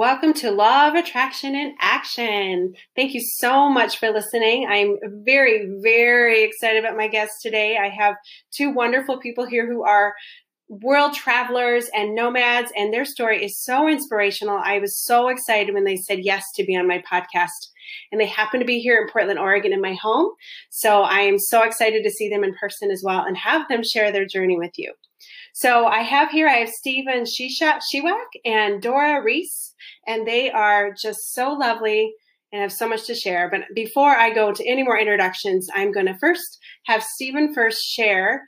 Welcome to Law of Attraction in Action. Thank you so much for listening. I'm very, very excited about my guest today. I have two wonderful people here who are world travelers and nomads, and their story is so inspirational. I was so excited when they said yes to be on my podcast. And they happen to be here in Portland, Oregon, in my home. So I am so excited to see them in person as well and have them share their journey with you. So I have here, I have Stephen Shiwak and Dora Reese, and they are just so lovely and have so much to share. But before I go to any more introductions, I'm going to first have Stephen first share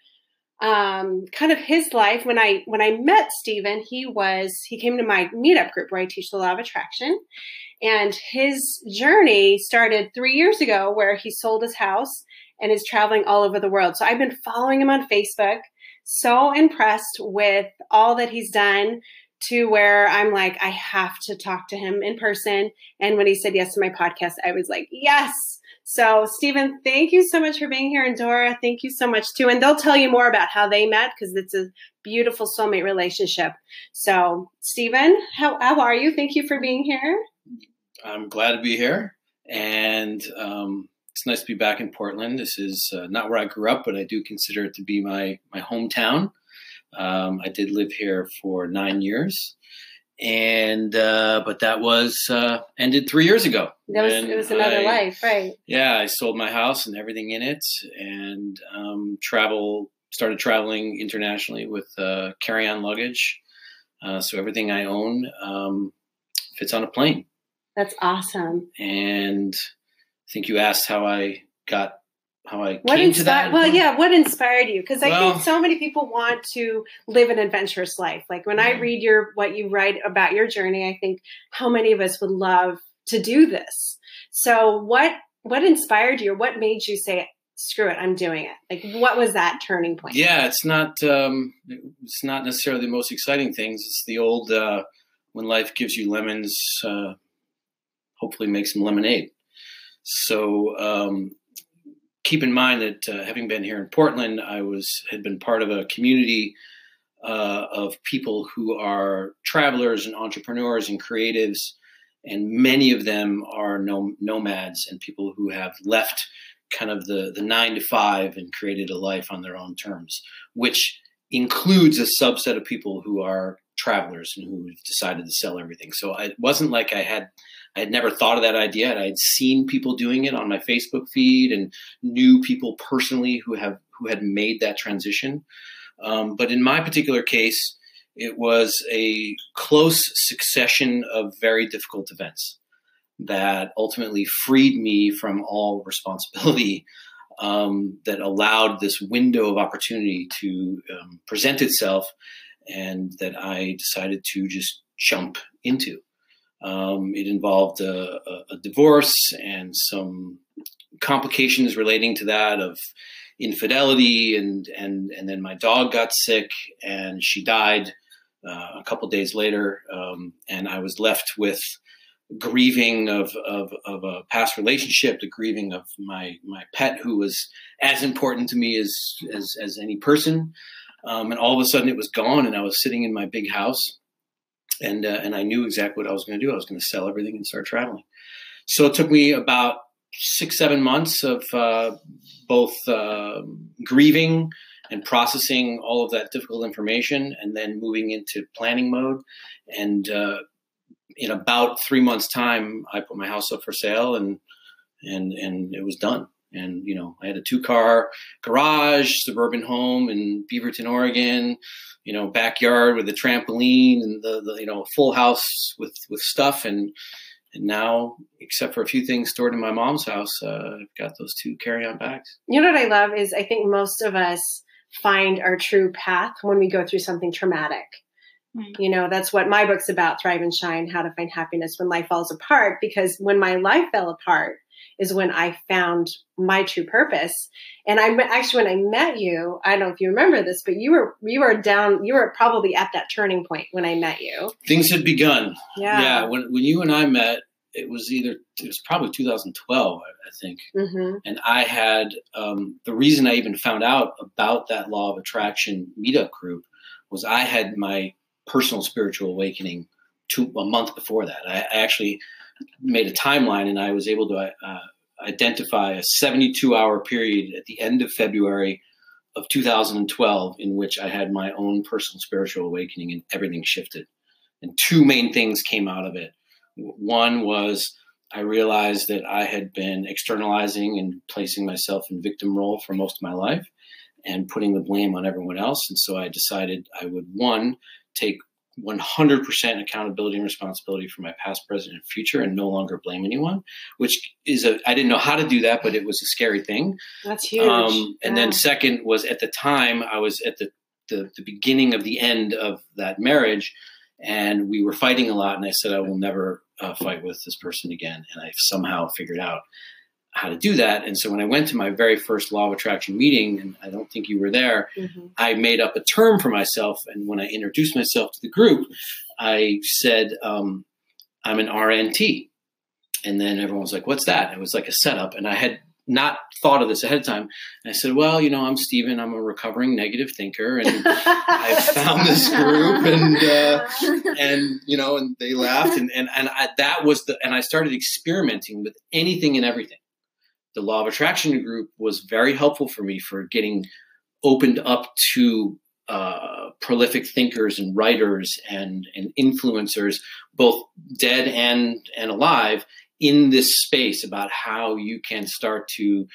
um, kind of his life. When I when I met Stephen, he was he came to my meetup group where I teach the law of attraction, and his journey started three years ago, where he sold his house and is traveling all over the world. So I've been following him on Facebook so impressed with all that he's done to where I'm like, I have to talk to him in person. And when he said yes to my podcast, I was like, yes. So, Stephen, thank you so much for being here. And Dora, thank you so much too. And they'll tell you more about how they met because it's a beautiful soulmate relationship. So, Stephen, how, how are you? Thank you for being here. I'm glad to be here. And um, it's nice to be back in Portland. This is uh, not where I grew up, but I do consider it to be my my hometown. Um, I did live here for nine years, and uh, but that was uh, ended three years ago. That was it was another I, life, right? Yeah, I sold my house and everything in it, and um, travel started traveling internationally with uh, carry on luggage. Uh, so everything I own um, fits on a plane. That's awesome. And I think you asked how I got how I what came inspi- to that. Well, yeah, what inspired you? Because I well, think so many people want to live an adventurous life. Like when yeah. I read your what you write about your journey, I think how many of us would love to do this. So what what inspired you? What made you say, "Screw it, I'm doing it"? Like what was that turning point? Yeah, it's not um, it's not necessarily the most exciting things. It's the old uh, when life gives you lemons, uh, hopefully make some lemonade. So um, keep in mind that uh, having been here in Portland, I was had been part of a community uh, of people who are travelers and entrepreneurs and creatives, and many of them are nom- nomads and people who have left kind of the the nine to five and created a life on their own terms, which includes a subset of people who are travelers and who decided to sell everything. So it wasn't like I had I had never thought of that idea. And I had seen people doing it on my Facebook feed and knew people personally who have who had made that transition. Um, but in my particular case, it was a close succession of very difficult events that ultimately freed me from all responsibility. Um, that allowed this window of opportunity to um, present itself, and that I decided to just jump into. Um, it involved a, a, divorce and some complications relating to that of infidelity, and and and then my dog got sick and she died uh, a couple days later, um, and I was left with grieving of, of, of a past relationship, the grieving of my my pet who was as important to me as as, as any person. Um, and all of a sudden it was gone, and I was sitting in my big house and uh, and I knew exactly what I was going to do. I was going to sell everything and start traveling. So it took me about six seven months of uh, both uh, grieving and processing all of that difficult information, and then moving into planning mode. And uh, in about three months' time, I put my house up for sale, and and and it was done. And you know, I had a two car garage, suburban home in Beaverton, Oregon you know backyard with a trampoline and the, the you know full house with with stuff. And and now except for a few things stored in my mom's house uh, i've got those two carry-on bags. You know what i love is i think most of us find our true path when we go through something traumatic. You know that's what my book's about thrive and shine how to find happiness when life falls apart because when my life fell apart is when I found my true purpose. And I actually, when I met you, I don't know if you remember this, but you were you were down. You were probably at that turning point when I met you. Things had begun. Yeah. Yeah. When when you and I met, it was either it was probably 2012, I, I think. Mm-hmm. And I had um, the reason I even found out about that law of attraction meetup group was I had my personal spiritual awakening two a month before that. I, I actually made a timeline, and I was able to uh, identify a 72 hour period at the end of February of 2012 in which I had my own personal spiritual awakening, and everything shifted. And two main things came out of it. One was I realized that I had been externalizing and placing myself in victim role for most of my life and putting the blame on everyone else. And so I decided I would, one, take 100% accountability and responsibility for my past, present, and future and no longer blame anyone, which is a, I didn't know how to do that, but it was a scary thing. That's huge. Um, and yeah. then, second, was at the time, I was at the, the, the beginning of the end of that marriage and we were fighting a lot. And I said, I will never uh, fight with this person again. And I somehow figured out how to do that. And so when I went to my very first law of attraction meeting, and I don't think you were there, mm-hmm. I made up a term for myself. And when I introduced myself to the group, I said, um, I'm an RNT. And then everyone was like, What's that? It was like a setup. And I had not thought of this ahead of time. And I said, well, you know, I'm Steven. I'm a recovering negative thinker, and I found this group, and uh, and you know, and they laughed, and and and I, that was the, and I started experimenting with anything and everything. The law of attraction group was very helpful for me for getting opened up to uh, prolific thinkers and writers and and influencers, both dead and and alive, in this space about how you can start to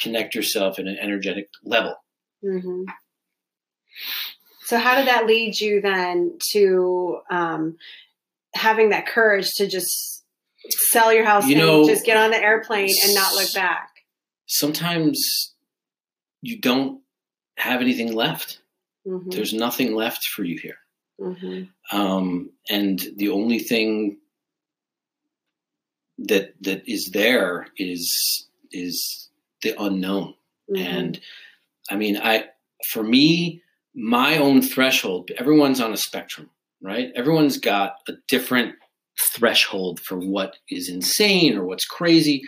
connect yourself in an energetic level. Mm-hmm. So, how did that lead you then to um, having that courage to just sell your house you know, just get on the airplane and not look back? Sometimes you don't have anything left. Mm-hmm. There's nothing left for you here. Mm-hmm. Um, and the only thing that that is there is is the unknown mm-hmm. and i mean i for me my own threshold everyone's on a spectrum right everyone's got a different threshold for what is insane or what's crazy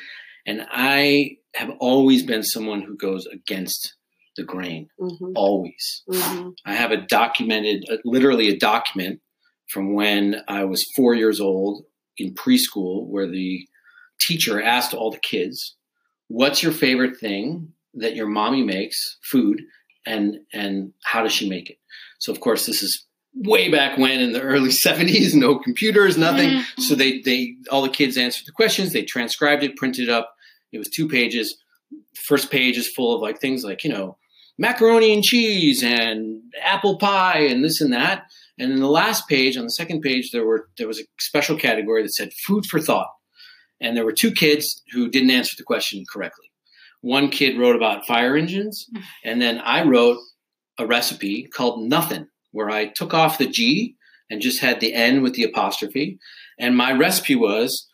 and i have always been someone who goes against the grain mm-hmm. always mm-hmm. i have a documented uh, literally a document from when i was four years old in preschool where the teacher asked all the kids, "What's your favorite thing that your mommy makes, food, and and how does she make it?" So of course this is way back when in the early 70s no computers nothing. Mm-hmm. so they they all the kids answered the questions. They transcribed it printed it up. It was two pages. First page is full of like things like you know macaroni and cheese and apple pie and this and that. And in the last page, on the second page, there were there was a special category that said food for thought. And there were two kids who didn't answer the question correctly. One kid wrote about fire engines, and then I wrote a recipe called Nothing, where I took off the G and just had the N with the apostrophe. And my recipe was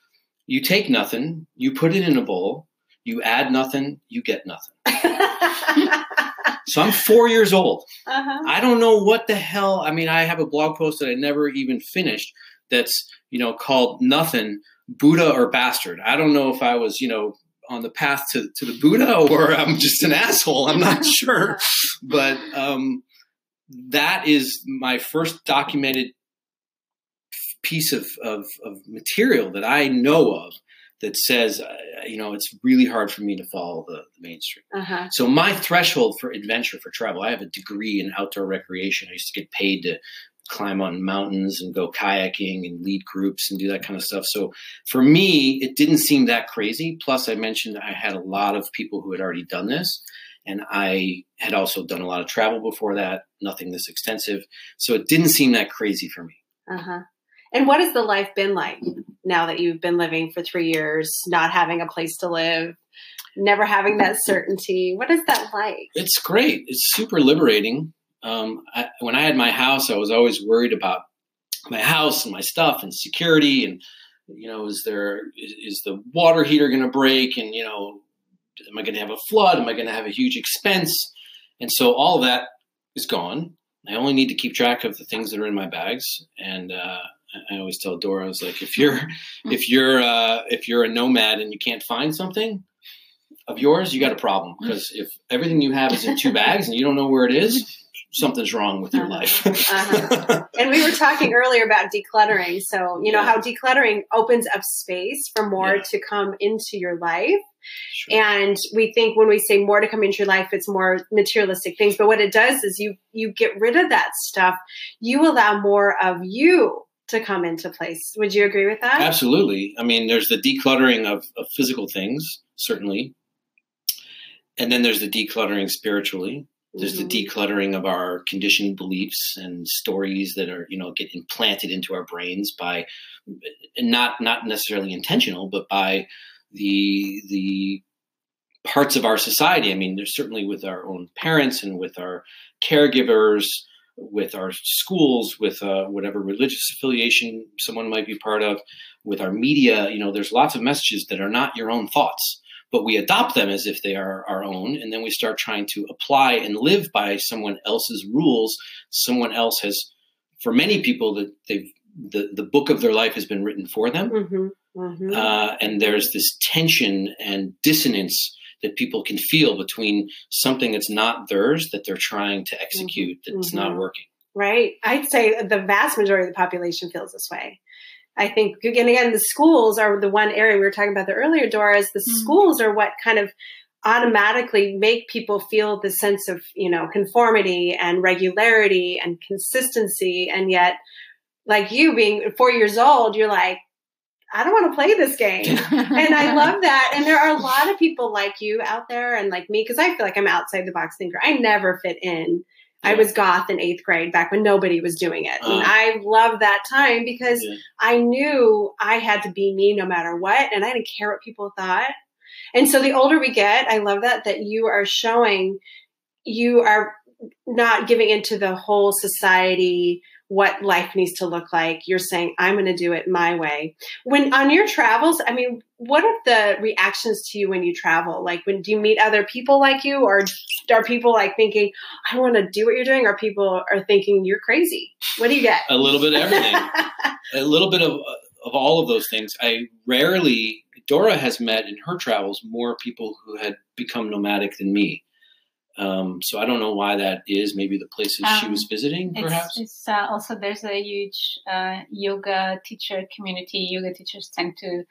you take nothing, you put it in a bowl, you add nothing, you get nothing. So I'm four years old. Uh-huh. I don't know what the hell. I mean, I have a blog post that I never even finished. That's you know called nothing Buddha or bastard. I don't know if I was you know on the path to to the Buddha or I'm just an asshole. I'm not sure, but um, that is my first documented piece of, of, of material that I know of that says, uh, you know, it's really hard for me to follow the, the mainstream. Uh-huh. So my threshold for adventure, for travel, I have a degree in outdoor recreation. I used to get paid to climb on mountains and go kayaking and lead groups and do that kind of stuff. So for me, it didn't seem that crazy. Plus, I mentioned I had a lot of people who had already done this. And I had also done a lot of travel before that, nothing this extensive. So it didn't seem that crazy for me. Uh-huh. And what has the life been like now that you've been living for three years, not having a place to live, never having that certainty? What is that like? It's great. It's super liberating. Um, I, when I had my house, I was always worried about my house and my stuff and security and you know is there is, is the water heater going to break and you know am i going to have a flood am i going to have a huge expense and so all that is gone i only need to keep track of the things that are in my bags and uh, I always tell Dora, I was like, if you're if you're uh, if you're a nomad and you can't find something of yours, you got a problem because if everything you have is in two bags and you don't know where it is, something's wrong with your Uh-huh. life. Uh-huh. And we were talking earlier about decluttering. So, you know, Yeah. how decluttering opens up space for more Yeah. to come into your life. Sure. And we think when we say more to come into your life, it's more materialistic things. But what it does is you you get rid of that stuff. You allow more of you to come into place. Would you agree with that? Absolutely. I mean, there's the decluttering of, of physical things, certainly. And then there's the decluttering spiritually. There's Mhm. the decluttering of our conditioned beliefs and stories that are, you know, get implanted into our brains by not not necessarily intentional, but by the the parts of our society. I mean, there's certainly with our own parents and with our caregivers, with our schools, with uh, whatever religious affiliation someone might be part of, with our media. You know, there's lots of messages that are not your own thoughts, but we adopt them as if they are our own, and then we start trying to apply and live by someone else's rules. Someone else has, for many people, that they've the, the book of their life has been written for them. Mhm. Mhm. Uh, and there's this tension and dissonance that people can feel between something that's not theirs that they're trying to execute that's not Mhm. working. right? I'd say the vast majority of the population feels this way. I think, and again, the schools are the one area we were talking about the earlier, Doris. The Mhm. schools are what kind of automatically make people feel the sense of, you know, conformity and regularity and consistency. And yet, like you being four years old, you're like, I don't want to play this game. and I love that. And there are a lot of people like you out there and like me, because I feel like I'm outside the box thinker. I never fit in. I was goth in eighth grade back when nobody was doing it. and Uh. I love that time because Yeah. I knew I had to be me no matter what. And I didn't care what people thought. And so the older we get, I love that, that you are showing you are not giving into the whole society what life needs to look like. You're saying, I'm going to do it my way. When on your travels, I mean, what are the reactions to you when you travel? Like, when do you meet other people like you, or are people like thinking, I want to do what you're doing, or people are thinking you're crazy? What do you get? A little bit of everything. a little bit of of all of those things. I rarely Dora has met in her travels more people who had become nomadic than me. Um, so I don't know why that is. Maybe the places she Um, was visiting, perhaps. It's, it's uh, also there's a huge uh, yoga teacher community. Yoga teachers tend to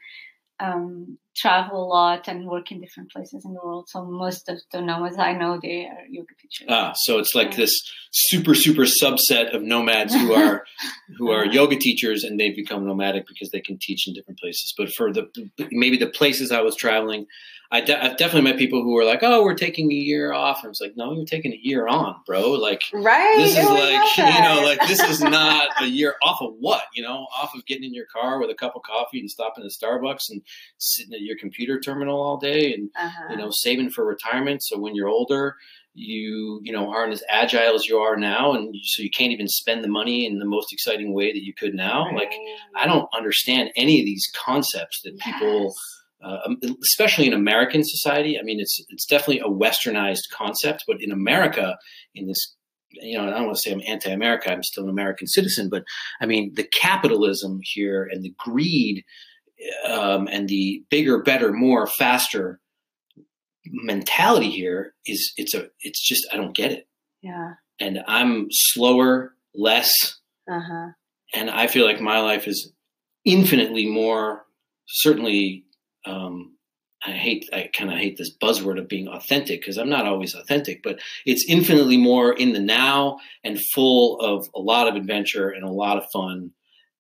um, travel a lot and work in different places in the world. So most of the nomads I know, they are yoga teachers. Ah, so it's like Yeah. this super super subset of nomads who are who are yoga teachers and they've become nomadic because they can teach in different places. But for the maybe the places I was traveling, I de- I've definitely met people who were like, "Oh, we're taking a year off." And I was like, "No, you're taking a year on, bro. Like right? this is Oh, like you know like this is not a year off of what you know off of getting in your car with a cup of coffee and stopping at starbucks and sitting at your computer terminal all day and Uh-huh. you know saving for retirement so when you're older you you know aren't as agile as you are now and so you can't even spend the money in the most exciting way that you could now like i don't understand any of these concepts that people uh, um, especially in American society. I mean, it's it's definitely a westernized concept, but in America, in this, you know, I don't want to say I'm anti-America. I'm still an American citizen, but I mean, the capitalism here and the greed um, and the bigger, better, more, faster mentality here is it's a it's just I don't get it, yeah. and I'm slower, less, Uh huh. and I feel like my life is infinitely more certainly um, I hate I kind of hate this buzzword of being authentic because I'm not always authentic, but it's infinitely more in the now and full of a lot of adventure and a lot of fun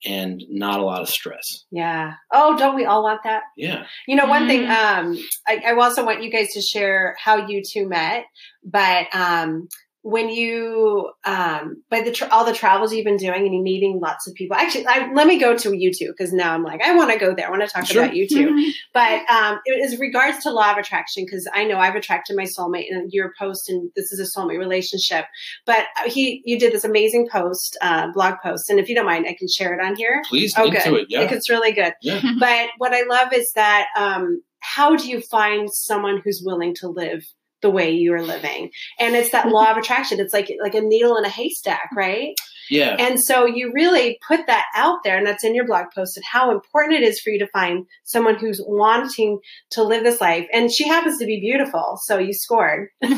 and not a lot of stress. Yeah. Oh, don't we all want that? Yeah. You know, one thing, Mhm. um, I, I also want you guys to share how you two met, but, um, when you, um, by the, tra- all the travels you've been doing and you're meeting lots of people, actually, I, let me go to you two because now I'm like, I want to go there. I want to talk Sure. about you two too. But um, it is regards to law of attraction because I know I've attracted my soulmate in your post, and this is a soulmate relationship. But uh, he, you did this amazing post, uh, blog post, and if you don't mind, I can share it on here. Please Oh, good. it. Yeah. It's really good. Yeah. But what I love is that um, how do you find someone who's willing to live the way you're living? And it's that law of attraction. It's like like a needle in a haystack, right? Yeah. And so you really put that out there, and that's in your blog post, and how important it is for you to find someone who's wanting to live this life. And she happens to be beautiful, so you scored. Uh,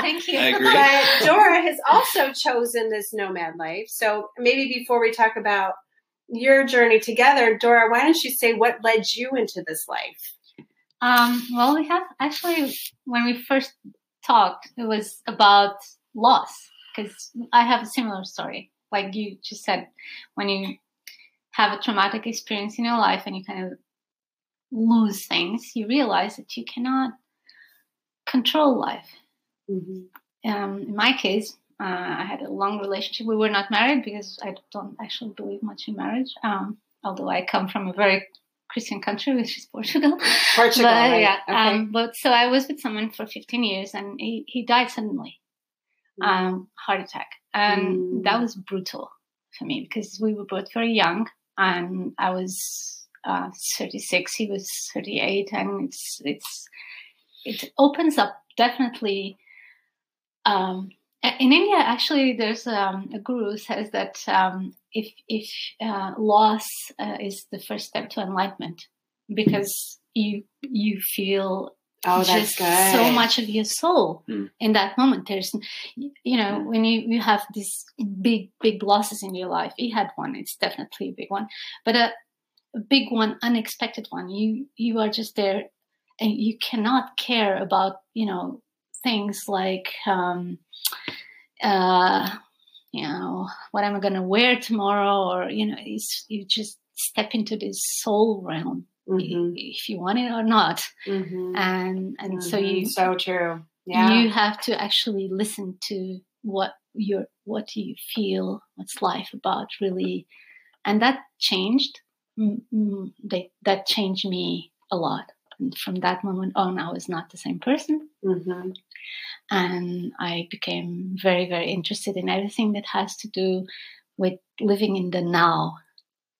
thank you. I agree. But Dora has also chosen this nomad life. So maybe before we talk about your journey together, Dora, why don't you say what led you into this life? Um, well, we have actually, when we first talked, it was about loss because I have a similar story. Like you just said, when you have a traumatic experience in your life and you kind of lose things, you realize that you cannot control life. Mm-hmm. Um, in my case, uh, I had a long relationship. We were not married because I don't actually believe much in marriage. Um, although I come from a very Christian country, which is Portugal. Portugal, but, right? yeah. Okay. Um, but so I was with someone for 15 years, and he, he died suddenly, um, heart attack, and Mm. that was brutal for me because we were both very young, and I was uh, 36, he was 38, and it's it's it opens up definitely. Um, in India, actually, there's um, a guru who says that um, if if uh, loss uh, is the first step to enlightenment, because you you feel oh, that's just good. so much of your soul Hmm. in that moment. There's, you know, when you you have these big big losses in your life. You had one; it's definitely a big one, but a, a big one, unexpected one. You you are just there, and you cannot care about you know things like. Um, uh, you know, what I'm I going to wear tomorrow? Or, you know, you just step into this soul realm Mhm. if you want it or not. Mhm. And, and so Mhm. you, so true. Yeah. you have to actually listen to what your, what do you feel? What's life about really? And that changed, they, that changed me a lot. And from that moment on, I was not the same person hmm and I became very, very interested in everything that has to do with living in the now.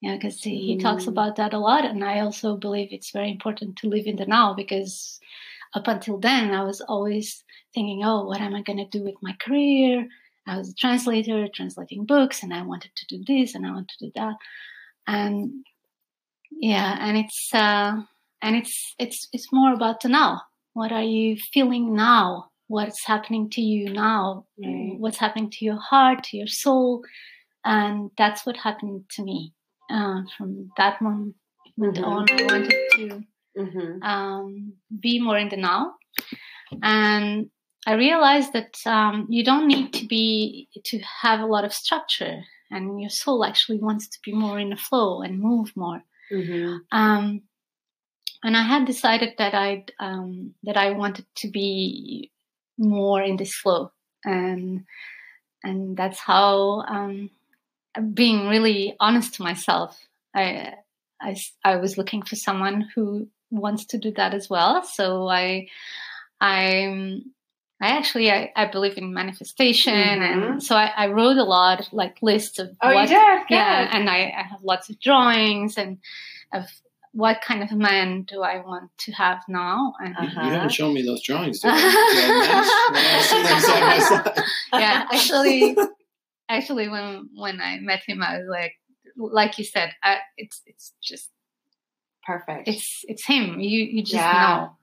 Yeah, because he, he talks Mm. about that a lot, and I also believe it's very important to live in the now because up until then I was always thinking, oh, what am I going to do with my career? I was a translator, translating books, and I wanted to do this and I wanted to do that, and yeah, and it's uh, and it's it's it's more about the now. What are you feeling now? What's happening to you now? What's happening to your heart, to your soul? And that's what happened to me. Uh, from that moment Mhm. on, I wanted to hmm um, be more in the now. And I realized that um, you don't need to be to have a lot of structure, and your soul actually wants to be more in the flow and move more. hmm Um, and I had decided that I um, that I wanted to be more in this flow, and and that's how um, being really honest to myself. I I was looking for someone who wants to do that as well. So I I I actually I, I believe in manifestation, Mhm. and so I, I wrote a lot like lists of Oh, what you did? Good. yeah, and I, I have lots of drawings and of what kind of man do I want to have now, and You- Uh-huh. You haven't shown me those drawings. Did you? Do I match? When I see them side by side? yeah, actually, actually, when when I met him, I was like, like you said, I, it's it's just Perfect. it's it's him. You you just Yeah. know,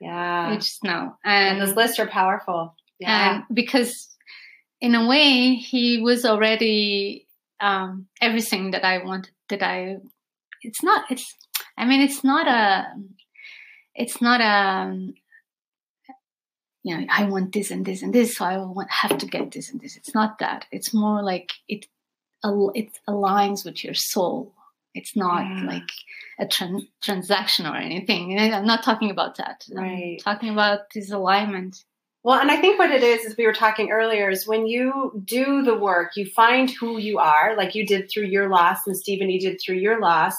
yeah. you just know, and and those lists are powerful. Yeah. and because in a way he was already um, everything that I wanted. That I, it's not. It's. I mean, it's not a. It's not a. You know, I want this and this and this, so I want have to get this and this. It's not that. It's more like it. It aligns with your soul. It's not Yeah. like a tran- transaction or anything. I'm not talking about that. Right. I'm talking about this alignment. Well, and I think what it is, as we were talking earlier, is when you do the work, you find who you are, like you did through your loss, and Stephen, you did through your loss,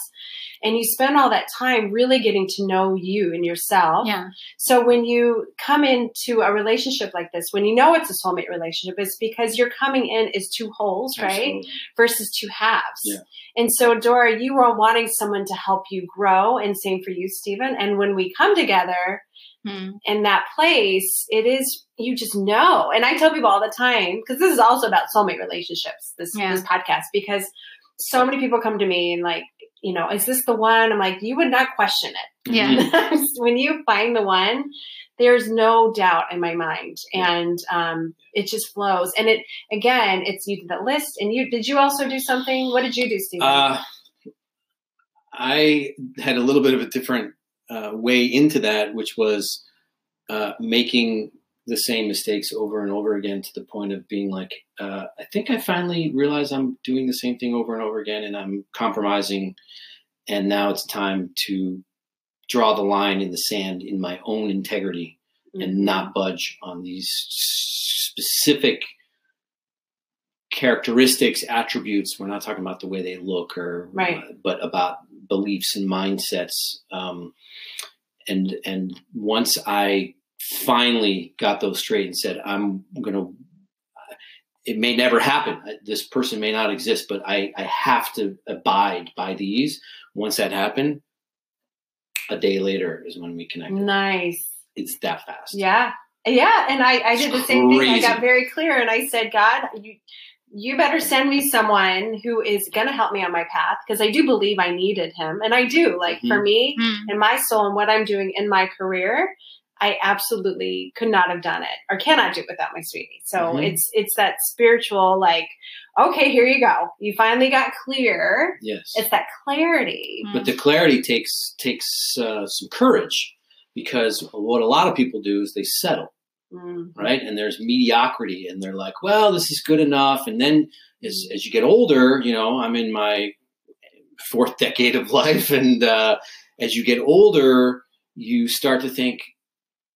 and you spend all that time really getting to know you and yourself. Yeah. So when you come into a relationship like this, when you know it's a soulmate relationship, it's because you're coming in as two wholes, right? Absolutely. Versus two halves. Yeah. And so, Dora, you were wanting someone to help you grow, and same for you, Stephen. And when we come together, Mm. in that place, it is you just know. And I tell people all the time because this is also about soulmate relationships. This Yeah. this podcast because so many people come to me and like, you know, is this the one? I'm like, you would not question it. Yeah. When you find the one, there's no doubt in my mind, and um, it just flows. And it again, it's you did the list, and you did you also do something? What did you do, Steve? Uh, I had a little bit of a different uh, way into that, which was uh, making the same mistakes over and over again to the point of being like, uh, I think I finally realize I'm doing the same thing over and over again and I'm compromising. And now it's time to draw the line in the sand in my own integrity and not budge on these specific characteristics, attributes. We're not talking about the way they look or Right. but about beliefs and mindsets. Um, and and once I finally got those straight and said, I'm gonna it may never happen. This person may not exist, but I, I have to abide by these. Once that happened, a day later is when we connected. nice. It's that fast. Yeah. Yeah. And I, I did the same thing. I got very clear and I said, God, you you better send me someone who is gonna help me on my path because I do believe I needed him. And I do. Like for me Mm. and my soul and what I'm doing in my career, I absolutely could not have done it or cannot do it without my sweetie. So Mhm. it's it's that spiritual like, okay, here you go. You finally got clear. Yes. It's that clarity. Mm. but the clarity takes takes uh, some courage because what a lot of people do is they settle Mm. right? And there's mediocrity and they're like well this is good enough. And then as, as you get older you know i'm in my fourth decade of life and uh, as you get older you start to think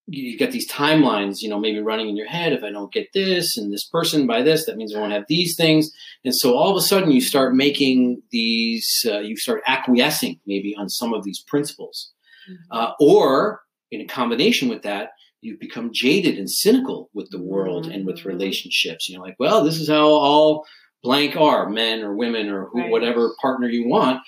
you've got these timelines you know maybe running in your head if i don't get this and this person by this that means i won't have these things. And so all of a sudden you start making these uh, you start acquiescing maybe on some of these principles. Uh, or in combination with that you become jaded and cynical with the world and with Mhm. relationships you know like well this is how all blank are men or women or who, Right. whatever partner you want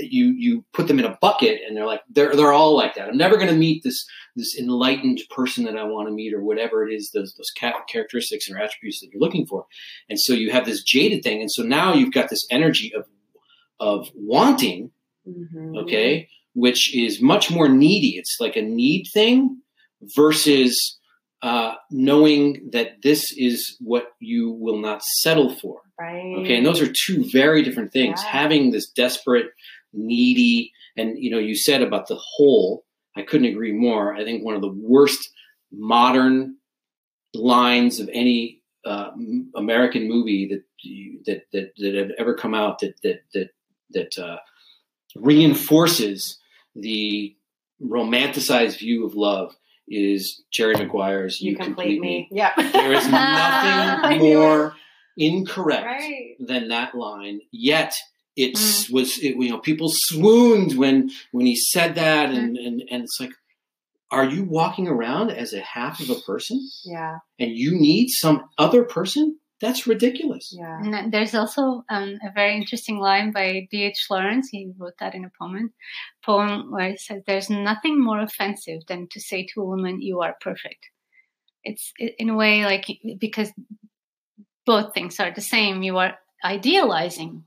you you put them in a bucket and they're like they're they're all like that i'm never going to meet this this enlightened person that i want to meet or whatever it is those those characteristics or attributes that you're looking for and so you have this jaded thing and so now you've got this energy of of wanting Mhm. okay, which is much more needy. It's like a need thing versus uh, knowing that this is what you will not settle for. Right. Okay, and those are two very different things. Yeah. Having this desperate, needy, and you know, you said about the whole. I couldn't agree more. I think one of the worst modern lines of any uh, American movie that that that that have ever come out that that that that uh, reinforces the romanticized view of love is Jerry Maguire's you, "You, complete, me. Me." Yep. There is nothing more incorrect Right. than that line. Yet it Mm. was, it, you know, people swooned when when he said that, and and and it's like, are you walking around as a half of a person, Yeah. and you need some other person? That's ridiculous. Yeah. And there's also um, a very interesting line by D.H. Lawrence. He wrote that in a poem, poem where he says, "There's nothing more offensive than to say to a woman, you are perfect." It's in a way like because both things are the same. You are idealizing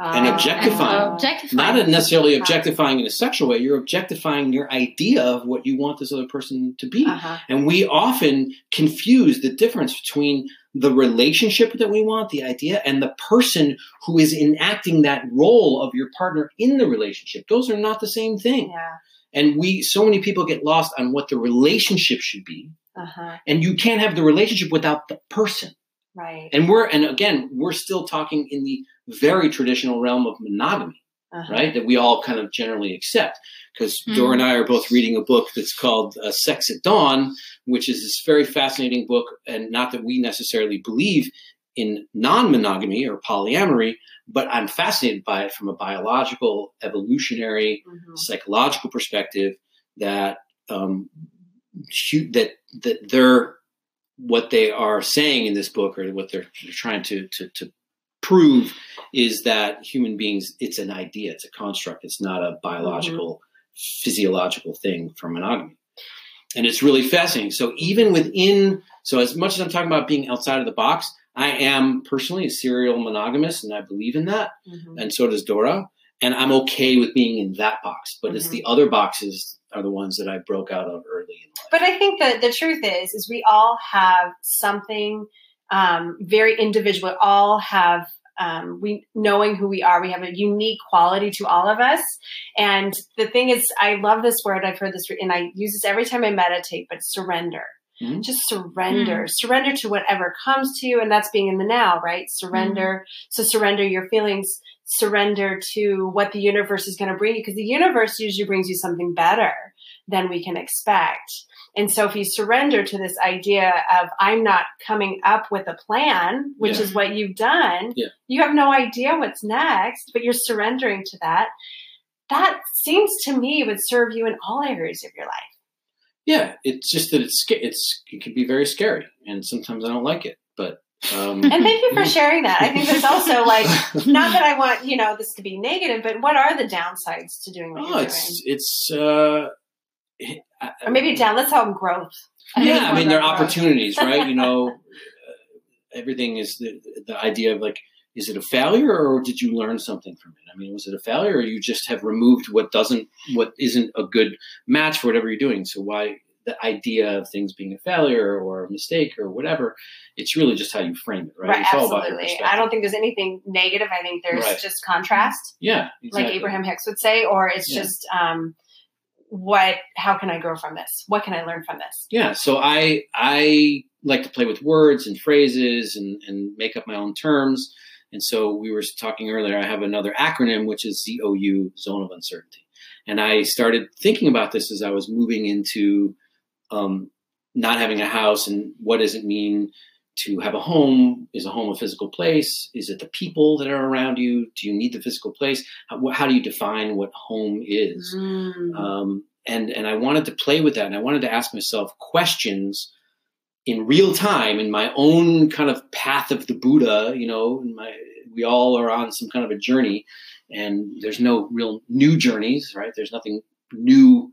And Uh, objectifying. objectifying. Not necessarily objectifying in a sexual way. You're objectifying your idea of what you want this other person to be. Uh-huh. And we often confuse the difference between the relationship that we want, the idea, and the person who is enacting that role of your partner in the relationship. Those are not the same thing. Yeah. And we, so many people get lost on what the relationship should be. Uh-huh. And you can't have the relationship without the person. Right. And we're, and again, we're still talking in the very traditional realm of monogamy Uh-huh. right? That we all kind of generally accept. Because Mhm. Dora and I are both reading a book that's called uh, Sex at Dawn, which is this very fascinating book. And not that we necessarily believe in non monogamy or polyamory, but I'm fascinated by it from a biological, evolutionary, Mhm. psychological perspective that um, that that they're what they are saying in this book or what they're trying to to, to prove is that human beings it's an idea it's a construct it's not a biological physiological thing for monogamy and it's really fascinating. So even within, so as much as I'm talking about being outside of the box, I am personally a serial monogamist, and I believe in that, mm-hmm. and so does Dora. And I'm okay with being in that box, but mm-hmm. it's the other boxes are the ones that I broke out of early. But I think that the truth is, is we all have something um, very individual. All have um, we knowing who we are. We have a unique quality to all of us. And the thing is, I love this word. I've heard this, and I use this every time I meditate. But surrender. Mm-hmm. Just surrender. Mm-hmm. Surrender to whatever comes to you, and that's being in the now, right? Surrender. Mm-hmm. So surrender your feelings. Surrender to what the universe is going to bring you, because the universe usually brings you something better than we can expect. And so if you surrender to this idea of I'm not coming up with a plan, which yeah. is what you've done, yeah. you have no idea what's next, but you're surrendering to that. That seems to me would serve you in all areas of your life. Yeah, it's just that it's it's it can be very scary, and sometimes I don't like it. But um, and thank you for sharing that. I think there's also like not that I want you know this to be negative, but what are the downsides to doing what oh, you're it's, doing? It's uh, or maybe down. Let's call them growth. Yeah, I mean, there are opportunities, right? you know, everything is the, the idea of like, is it a failure or did you learn something from it? I mean, was it a failure or you just have removed what doesn't, what isn't a good match for whatever you're doing? So why the idea of things being a failure or a mistake or whatever, it's really just how you frame it, right? Right, it's absolutely. I don't think there's anything negative. I think there's right. just contrast. Yeah, exactly. like Abraham Hicks would say, or it's yeah. just um, what how can i grow from this what can i learn from this yeah so i i like to play with words and phrases and and make up my own terms and so we were talking earlier i have another acronym which is zou zone of uncertainty. And i started thinking about this as i was moving into um, not having a house and what does it mean to have a home? Is a home a physical place? Is it the people that are around you? Do you need the physical place? How, how do you define what home is? Mm. um, and and i wanted to play with that and i wanted to ask myself questions in real time in my own kind of path of the buddha you know my, we all are on some kind of a journey and there's no real new journeys right there's nothing new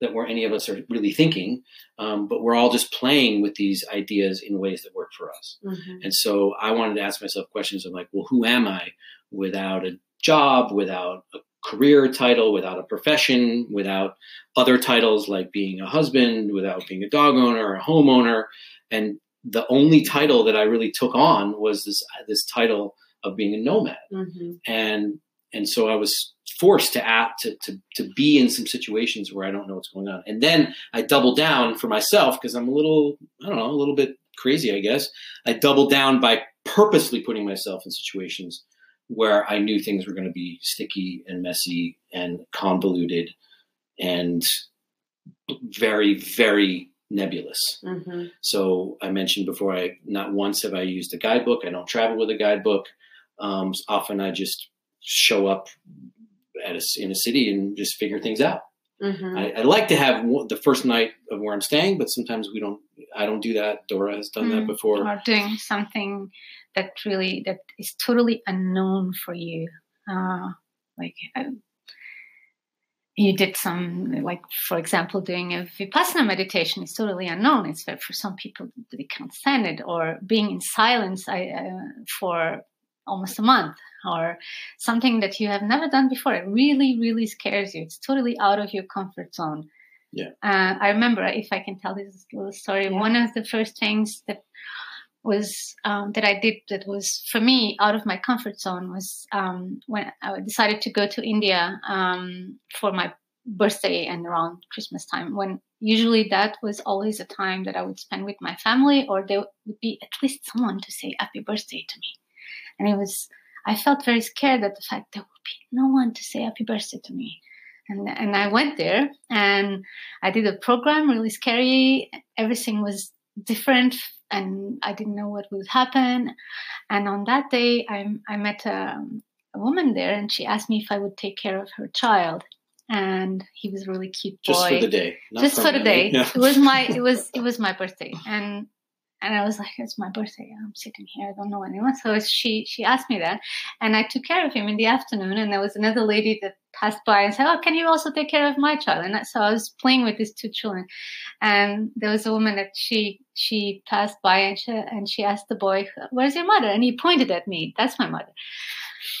that we're any of us are really thinking, um, but we're all just playing with these ideas in ways that work for us. Mm-hmm. And so I wanted to ask myself questions of like, well, who am I without a job, without a career title, without a profession, without other titles like being a husband, without being a dog owner or a homeowner, and the only title that I really took on was this this title of being a nomad, mm-hmm. and and so I was forced to act to, to to be in some situations where I don't know what's going on. And then I double down for myself because I'm a little I don't know a little bit crazy I guess. I doubled down by purposely putting myself in situations where I knew things were going to be sticky and messy and convoluted and very very nebulous. Mm-hmm. So I mentioned before I not once have I used a guidebook. I don't travel with a guidebook. Um, often I just show up at a, in a city and just figure things out. Mm-hmm. I, I, like to have the first night of where I'm staying, but sometimes we don't. I don't do that. Dora has done mm-hmm. that before. Or doing something that really that is totally unknown for you. Uh, like uh, you did some, like for example, doing a vipassana meditation is totally unknown. It's for some people they can't stand it, or being in silence I, uh, for almost a month or something that you have never done before. It really, really scares you. It's totally out of your comfort zone. Yeah. Uh, I remember, if I can tell this little story, yeah. one of the first things that was um, that I did that was for me out of my comfort zone was um, when I decided to go to India um, for my birthday and around Christmas time. When usually that was always a time that I would spend with my family, or there would be at least someone to say happy birthday to me. And it was I felt very scared at the fact there would be no one to say happy birthday to me. And, and I went there and I did a program, really scary. Everything was different and I didn't know what would happen. And on that day, I, I met a, a woman there and she asked me if I would take care of her child and he was a really cute boy. Just for the day. Just for the day. Yeah. It was my it was it was my birthday, and and I was like, it's my birthday. I'm sitting here. I don't know anyone. So she she asked me that, and I took care of him in the afternoon. And there was another lady that passed by and said, "Oh, can you also take care of my child?" And so I was playing with these two children, and there was a woman that she she passed by and she and she asked the boy, "Where's your mother?" And he pointed at me. That's my mother.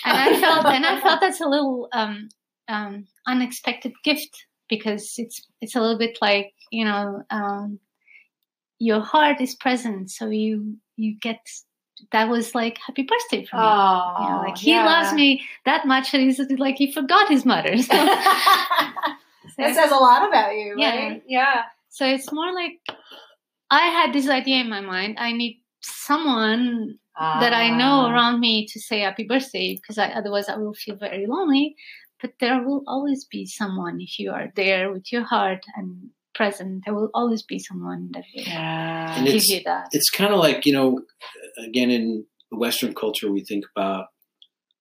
And I felt and I felt that's a little um, um, unexpected gift because it's it's a little bit like you know. Um, your heart is present so you you get that was like happy birthday for me oh, you know, like he yeah. loves me that much and he's like he forgot his mother so, that says a lot about you right? yeah yeah so it's more like i had this idea in my mind i need someone ah. that i know ah. around me to say happy birthday because I, otherwise i will feel very lonely but there will always be someone if you are there with your heart and present. There will always be someone that will yeah. give you that. It's kind of like, you know, again, in Western culture, we think about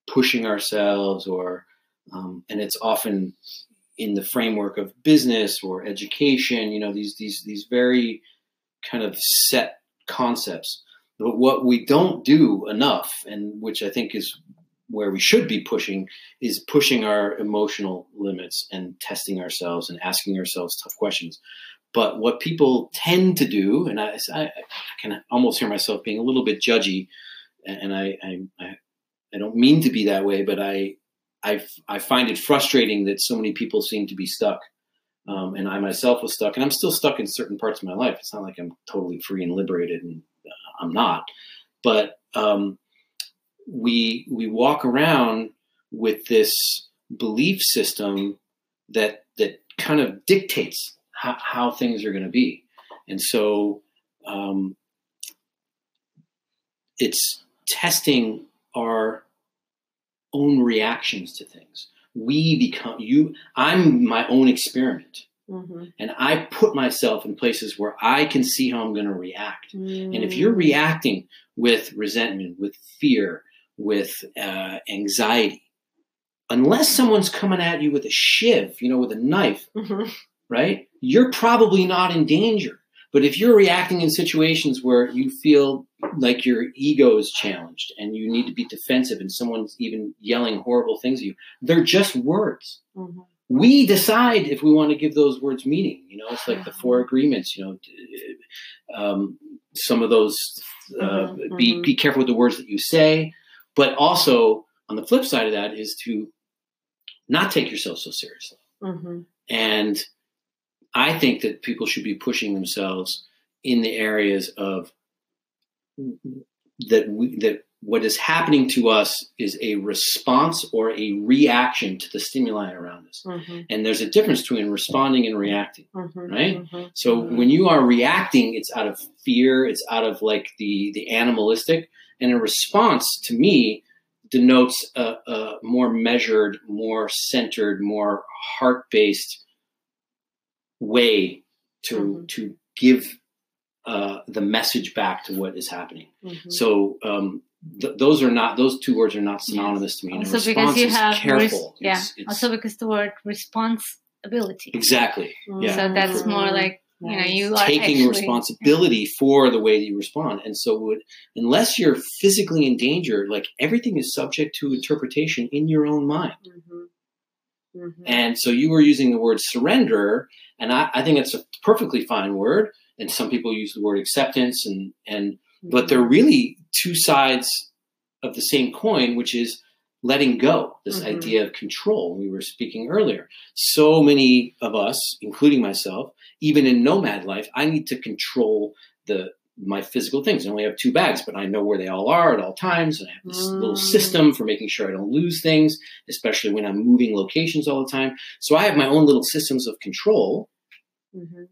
pushing ourselves or, um, and it's often in the framework of business or education, you know, these, these, these very kind of set concepts. But what we don't do enough, and which I think is where we should be pushing is pushing our emotional limits and testing ourselves and asking ourselves tough questions. But what people tend to do, and I, I can almost hear myself being a little bit judgy, and I, I, I don't mean to be that way, but I, I, I find it frustrating that so many people seem to be stuck. Um, and I myself was stuck, and I'm still stuck in certain parts of my life. It's not like I'm totally free and liberated, and uh, I'm not. But um, we we walk around with this belief system that that kind of dictates how, how things are going to be, and so um, it's testing our own reactions to things. We become you. I'm my own experiment. Mm-hmm. And I put myself in places where I can see how I'm going to react. Mm-hmm. And if you're mm. reacting with resentment, with fear, with uh, anxiety, unless someone's coming at you with a shiv, you know, with a knife, mm-hmm. right? You're probably not in danger. But if you're reacting in situations where you feel like your ego is challenged and you need to be defensive and someone's even yelling horrible things at you, they're just words. Mm-hmm. We decide if we want to give those words meaning. You know, it's like the four agreements, you know, um, some of those, uh, mm-hmm. be, mm-hmm. be careful with the words that you say. But also, on the flip side of that, is to not take yourself so seriously. Mm-hmm. And I think that people should be pushing themselves in the areas of that we, that what is happening to us is a response or a reaction to the stimuli around us. Mm-hmm. And there's a difference between responding and reacting, mm-hmm. right? Mm-hmm. So mm-hmm. when you are reacting, it's out of fear, it's out of like the the animalistic. And a response to me denotes a, a more measured, more centered, more heart based way to mm-hmm. to give uh, the message back to what is happening. Mm-hmm. So um, th- those are not those two words are not synonymous yes. to me. And also because you have careful. Res- yeah. It's, it's, also because the word responsibility. Exactly. Mm-hmm. Yeah. So that's more like you know you are taking actually, responsibility yeah. for the way that you respond and so would, unless you're physically in danger like everything is subject to interpretation in your own mind mm-hmm. Mm-hmm. and so you were using the word surrender and I, I, think it's a perfectly fine word and some people use the word acceptance and and mm-hmm. but they're really two sides of the same coin which is letting go this mm-hmm. idea of control we were speaking earlier so many of us including myself even in nomad life i need to control the my physical things i only have two bags but i know where they all are at all times and i have this mm. little system for making sure i don't lose things especially when i'm moving locations all the time so i have my own little systems of control mm-hmm.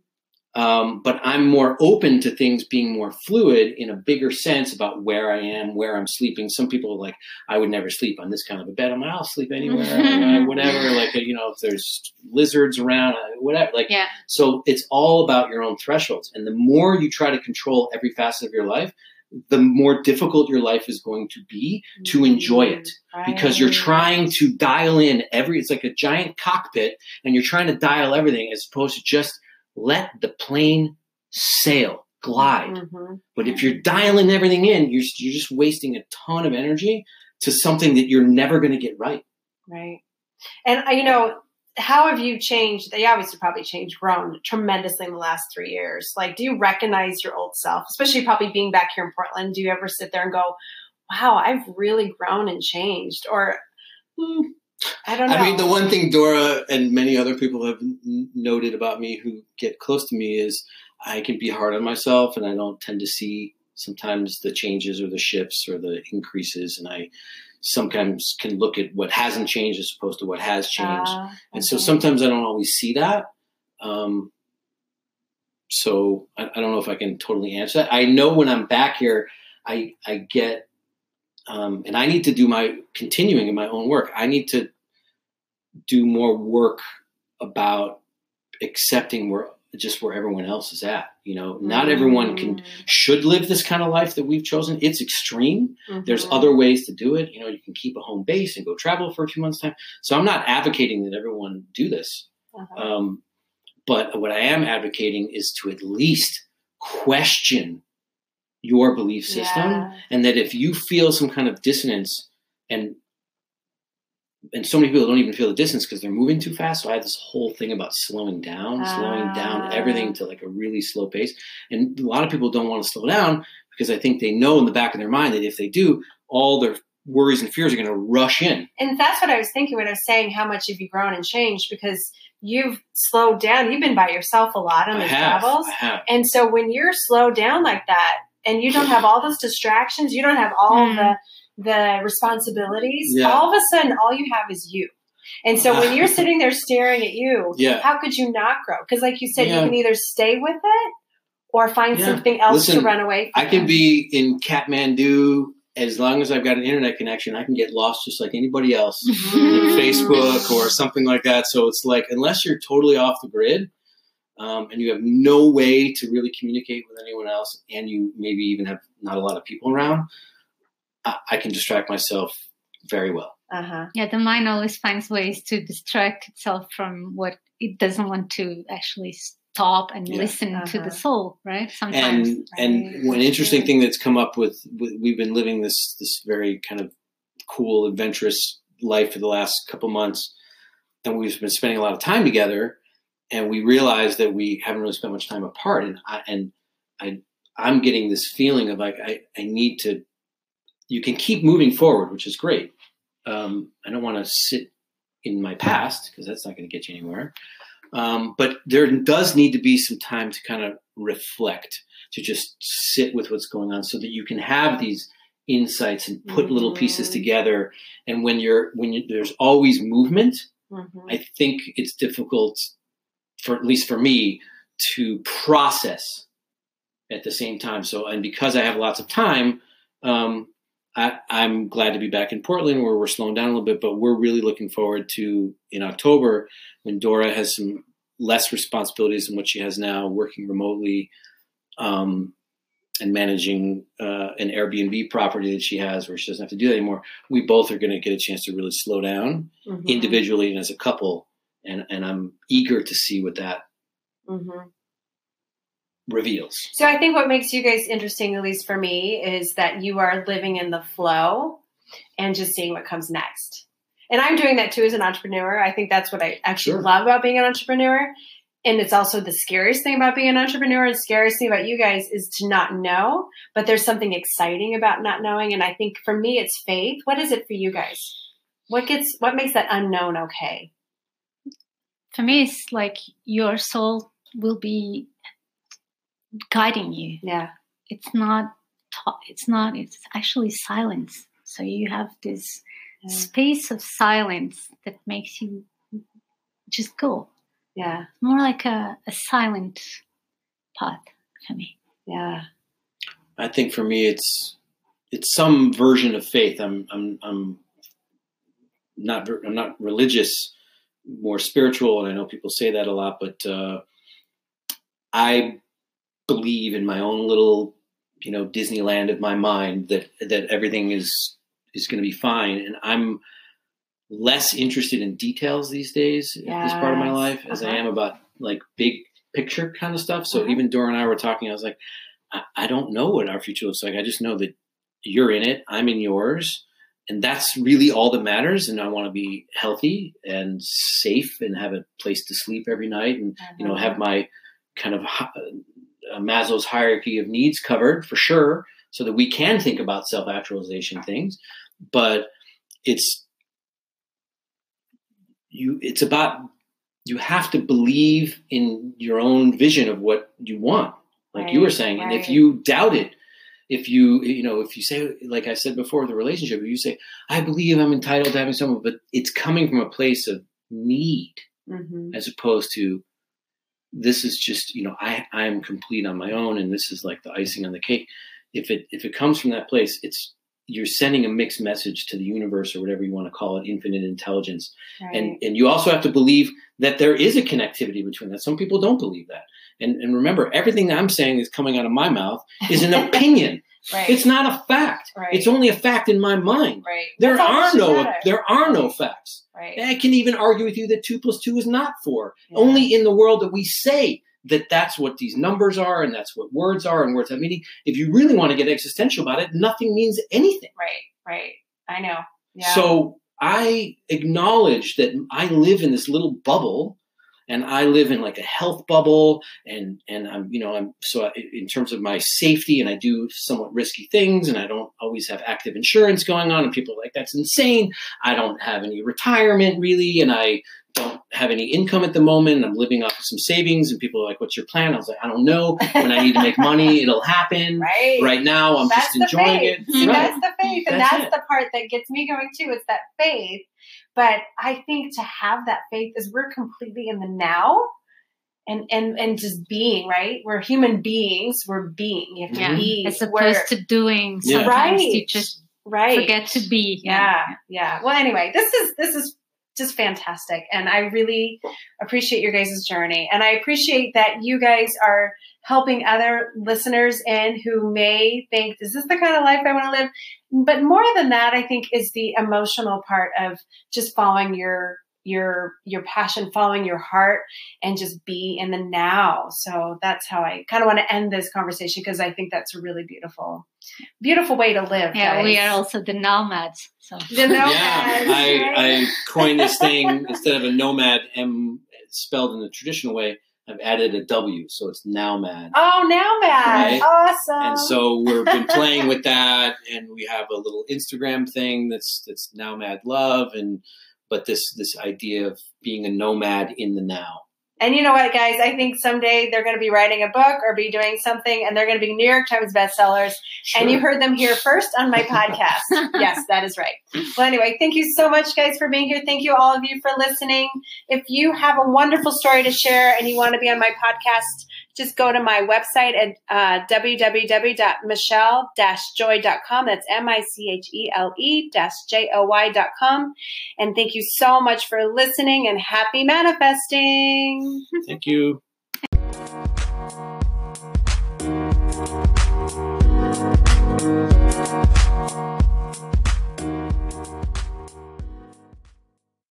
Um, but I'm more open to things being more fluid in a bigger sense about where I am, where I'm sleeping. Some people are like, I would never sleep on this kind of a bed. I'm like, I'll sleep anywhere, whatever. Like, you know, if there's lizards around, uh, whatever. Like, yeah. so it's all about your own thresholds. And the more you try to control every facet of your life, the more difficult your life is going to be to enjoy it right. because you're trying to dial in every, it's like a giant cockpit and you're trying to dial everything as opposed to just let the plane sail. glide. Mhm. But if you're dialing everything in, you're you're just wasting a ton of energy to something that you're never going to get right. Right. And uh, you know, how have you changed? They obviously probably changed, grown tremendously in the last three years. Like, do you recognize your old self, especially probably being back here in Portland? Do you ever sit there and go, "Wow, I've really grown and changed"? Or, hmm, I don't know. I mean, the one thing Dora and many other people have n- noted about me who get close to me is I can be hard on myself, and I don't tend to see sometimes the changes or the shifts or the increases, and I sometimes can look at what hasn't changed as opposed to what has changed. Ah, and so sometimes I don't always see that. Um, so I, I don't know if I can totally answer that. I know when I'm back here, I I get, um, and I need to do my continuing in my own work. I need to do more work about accepting where just where everyone else is at. You know, not everyone can should live this kind of life that we've chosen. It's extreme. There's Mhm. other ways to do it. You know, you can keep a home base and go travel for a few months' time. So I'm not advocating that everyone do this. Uh-huh. Um, but what I am advocating is to at least question your belief system, Yeah. and that if you feel some kind of dissonance, and and so many people don't even feel the distance because they're moving too fast. So I had this whole thing about slowing down, slowing down Ah. everything to like a really slow pace. And a lot of people don't want to slow down because I think they know in the back of their mind that if they do, all their worries and fears are going to rush in. And that's what I was thinking when I was saying how much have you grown and changed because you've slowed down. You've been by yourself a lot on I these have, travels. I have. And so when you're slowed down like that and you don't have all those distractions, you don't have all Mm. the the responsibilities, Yeah. all of a sudden all you have is you. And so when you're sitting there staring at you, Yeah. how could you not grow? Because like you said, Yeah. you can either stay with it or find Yeah. something else Listen, to run away from. I can be in Kathmandu as long as I've got an internet connection. I can get lost just like anybody else. Mm. Facebook or something like that. So it's like unless you're totally off the grid um, and you have no way to really communicate with anyone else, and you maybe even have not a lot of people around, I, I can distract myself very well. Uh-huh. Yeah, the mind always finds ways to distract itself from what it doesn't want to actually stop and Yeah. listen to Uh-huh. the soul, right? Sometimes. And and one interesting thing that's come up with, with we've been living this this very kind of cool adventurous life for the last couple months, and we've been spending a lot of time together, and we realized that we haven't really spent much time apart, and I and I I'm getting this feeling of like I I need to. You can keep moving forward, which is great. Um, I don't want to sit in my past because that's not going to get you anywhere. Um, but there does need to be some time to kind of reflect, to just sit with what's going on, so that you can have these insights and put little pieces Mhm. together. And when you're when you, there's always movement, Mhm. I think it's difficult for at least for me to process at the same time. So, and because I have lots of time, um, I, I'm glad to be back in Portland where we're slowing down a little bit, but we're really looking forward to in October when Dora has some less responsibilities than what she has now, working remotely um, and managing uh, an Airbnb property that she has where she doesn't have to do that anymore. We both are going to get a chance to really slow down Mhm. individually and as a couple, and and I'm eager to see what that Mhm. Reveals. So I think what makes you guys interesting, at least for me, is that you are living in the flow and just seeing what comes next. And I'm doing that too as an entrepreneur. I think that's what I actually Sure. love about being an entrepreneur. And it's also the scariest thing about being an entrepreneur. and scariest thing about you guys is to not know, but there's something exciting about not knowing. And I think for me, it's faith. What is it for you guys? What gets, what makes that unknown okay? For me, it's like your soul will be guiding you. Yeah. It's not. Ta- it's not. It's actually silence. So you have this Yeah. space of silence that makes you just go. Yeah. More like a, a silent path for me. Yeah. I think for me, it's it's some version of faith. I'm I'm I'm not I'm not religious, more spiritual, and I know people say that a lot, but uh, I believe in my own little you know Disneyland of my mind that that everything is is going to be fine, and I'm less interested in details these days at this part of my life as I Uh-huh. am about like big picture kind of stuff. So Uh-huh. even Dora and I were talking, I was like, I, I don't know what our future looks like. I just know that you're in it, I'm in yours, and that's really all that matters. And I want to be healthy and safe and have a place to sleep every night, and you know have my kind of Maslow's hierarchy of needs covered for sure, so that we can think about self actualization things. But it's you. It's about you have to believe in your own vision of what you want, like right, you were saying. Right. And if you doubt it, if you you know if you say like I said before the relationship, if you say I believe I'm entitled to having someone, but it's coming from a place of need mm-hmm. as opposed to this is just you know I I'm complete on my own and this is like the icing on the cake. If it if it comes from that place, it's you're sending a mixed message to the universe or whatever you want to call it, infinite intelligence. Right. And and you also have to believe that there is a connectivity between that. Some people don't believe that. And and remember, everything that I'm saying is coming out of my mouth is an opinion. Right. It's not a fact. Right. It's only a fact in my mind. Right. There That's are no matter. there are no facts. Right. I can even argue with you that two plus two is not four. Yeah. Only in the world that we say that that's what these numbers are and that's what words are and words have meaning. If you really want to get existential about it, nothing means anything. Right. Right. I know. Yeah. So I acknowledge that I live in this little bubble and I live in like a health bubble and and I'm you know I'm so in terms of my safety and I do somewhat risky things and I don't always have active insurance going on and people are like that's insane. I don't have any retirement really and I don't have any income at the moment. I'm living off of some savings, and people are like, "What's your plan?" I was like, "I don't know. When I need to make money, it'll happen. Right, right now, I'm that's just enjoying it. Right. That's the faith, and that's, that's the part that gets me going too. It's that faith but I think to have that faith is we're completely in the now and and and just being right we're human beings we're being you have to yeah. be as opposed to doing sometimes right. you just right forget to be yeah. yeah yeah well anyway this is this is just fantastic. And i really appreciate your guys' journey. And i appreciate that you guys are helping other listeners in who may think, is this the kind of life I want to live? But more than that, I think is the emotional part of just following your your your passion following your heart and just be in the now. So that's how i kind of want to end this conversation because i think that's really beautiful beautiful way to live yeah guys. we are also the nomads so the nomads, yeah I, I coined this thing instead of a nomad m spelled in the traditional way I've added a W, so it's now mad. Oh, now mad! Right? Awesome. And so we've been playing with that, and we have a little Instagram thing that's that's now mad love, and but this this idea of being a nomad in the now. And you know what, guys? I think someday they're going to be writing a book or be doing something, and they're going to be New York Times bestsellers. Sure. And you heard them here first on my podcast. yes, that is right. Well, anyway, thank you so much, guys, for being here. Thank you, all of you, for listening. If you have a wonderful story to share and you want to be on my podcast, just go to my website at uh, www.michele-joy.com. That's M-I-C-H-E-L-E-J-O-Y.com. And thank you so much for listening and happy manifesting. Thank you.